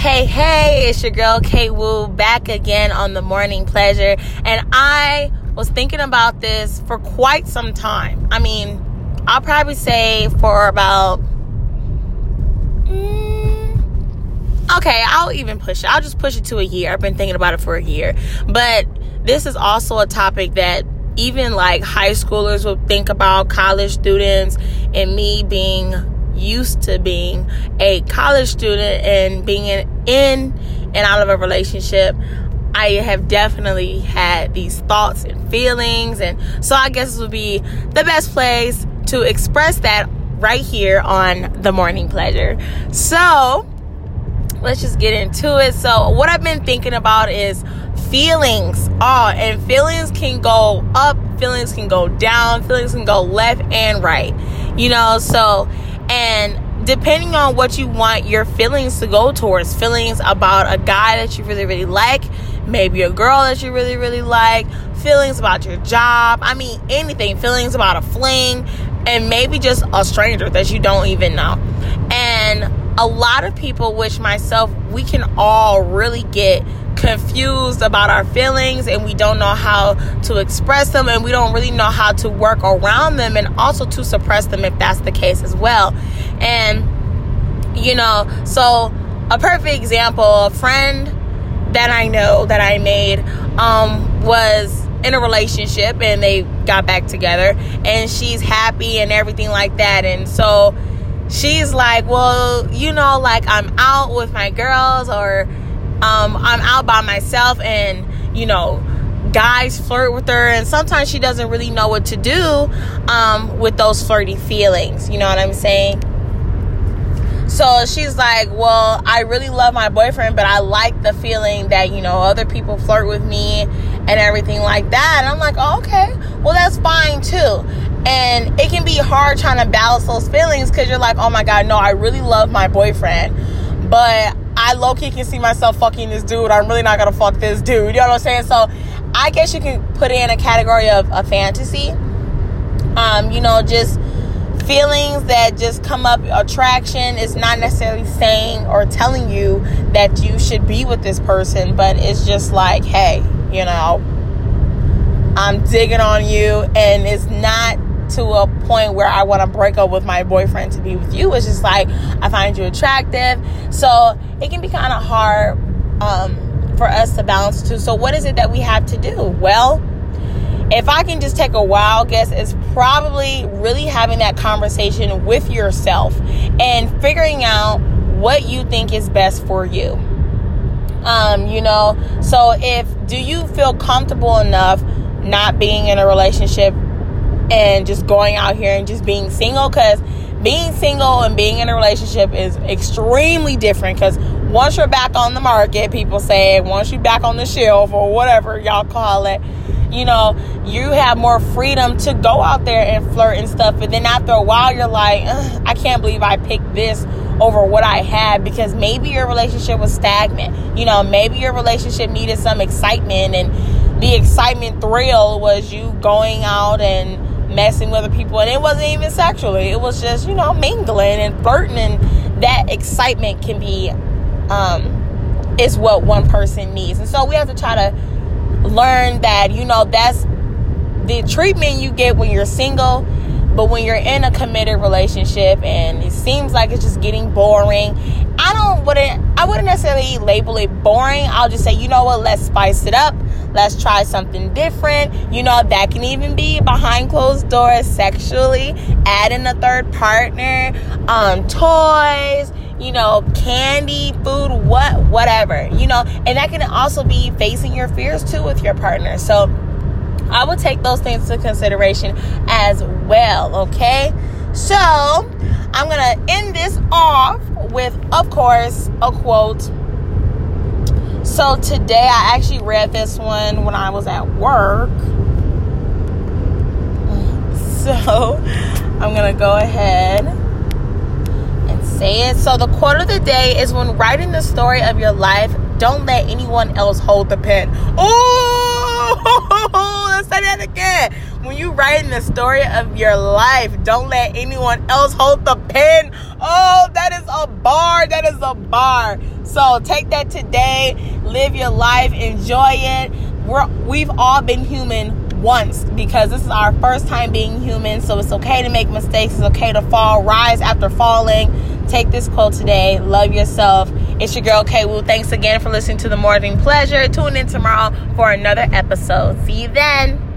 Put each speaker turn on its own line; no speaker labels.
Hey, hey, it's your girl Kate Wu back again on the morning pleasure. And I was thinking about this for quite some time. I mean, I'll probably say for about. Mm, okay, I'll even push it. I'll just push it to a year. I've been thinking about it for a year. But this is also a topic that even like high schoolers will think about, college students, and me being used to being a college student and being in, and out of a relationship, I have definitely had these thoughts and feelings. And so I guess this would be the best place to express that right here on The Morning Pleasure. So let's just get into it. So, what I've been thinking about is feelings. Oh, and feelings can go up, feelings can go down, feelings can go left and right. You know, so and depending on what you want your feelings to go towards, feelings about a guy that you really, really like, maybe a girl that you really, really like, feelings about your job, I mean, anything, feelings about a fling, and maybe just a stranger that you don't even know. And a lot of people, which myself, we can all really get confused about our feelings and we don't know how to express them and we don't really know how to work around them and also to suppress them if that's the case as well. And, you know, so a perfect example, a friend that I know that I made um, was in a relationship and they got back together and she's happy and everything like that. And so she's like, well, you know, like I'm out with my girls or um, I'm out by myself and, you know, guys flirt with her and sometimes she doesn't really know what to do um, with those flirty feelings. You know what I'm saying? So she's like, Well, I really love my boyfriend, but I like the feeling that, you know, other people flirt with me and everything like that. And I'm like, oh, okay, well, that's fine too. And it can be hard trying to balance those feelings because you're like, Oh my God, no, I really love my boyfriend, but I low key can see myself fucking this dude. I'm really not gonna fuck this dude. You know what I'm saying? So I guess you can put in a category of a fantasy. Um, you know, just feelings that just come up attraction is not necessarily saying or telling you that you should be with this person, but it's just like, hey, you know, I'm digging on you and it's not to a point where I want to break up with my boyfriend to be with you. It's just like I find you attractive. So it can be kind of hard um, for us to balance too. So what is it that we have to do? Well, if I can just take a wild guess, it's probably really having that conversation with yourself and figuring out what you think is best for you. Um, you know, so if do you feel comfortable enough not being in a relationship and just going out here and just being single because being single and being in a relationship is extremely different because once you're back on the market people say once you're back on the shelf or whatever y'all call it you know you have more freedom to go out there and flirt and stuff. But then after a while you're like i can't believe i picked this over what i had because maybe your relationship was stagnant. You know maybe your relationship needed some excitement and the excitement thrill was you going out and messing with other people, and it wasn't even sexually. It was just you know mingling and flirting, and that excitement can be um, is what one person needs, and so we have to try to learn that you know that's the treatment you get when you're single. But when you're in a committed relationship and it seems like it's just getting boring, I don't wouldn't I wouldn't necessarily label it boring. I'll just say, you know what, let's spice it up Let's try something different. You know, that can even be behind closed doors sexually, add in a third partner, um, toys, you know, candy, food, what, whatever, you know, and that can also be facing your fears too with your partner. So I would take those things into consideration as well, okay? So I'm gonna end this off with, of course, a quote so today I actually read this one when I was at work. So I'm going to go ahead and say it. So the quote of the day is when writing the story of your life, don't let anyone else hold the pen. Oh, let's say that again. When you writing the story of your life, don't let anyone else hold the pen. Oh, that is a bar. That is a bar. So take that today. Live your life. Enjoy it. We're, we've all been human once because this is our first time being human. So it's okay to make mistakes. It's okay to fall, rise after falling. Take this quote today. Love yourself. It's your girl K Woo. Thanks again for listening to the Morning Pleasure. Tune in tomorrow for another episode. See you then.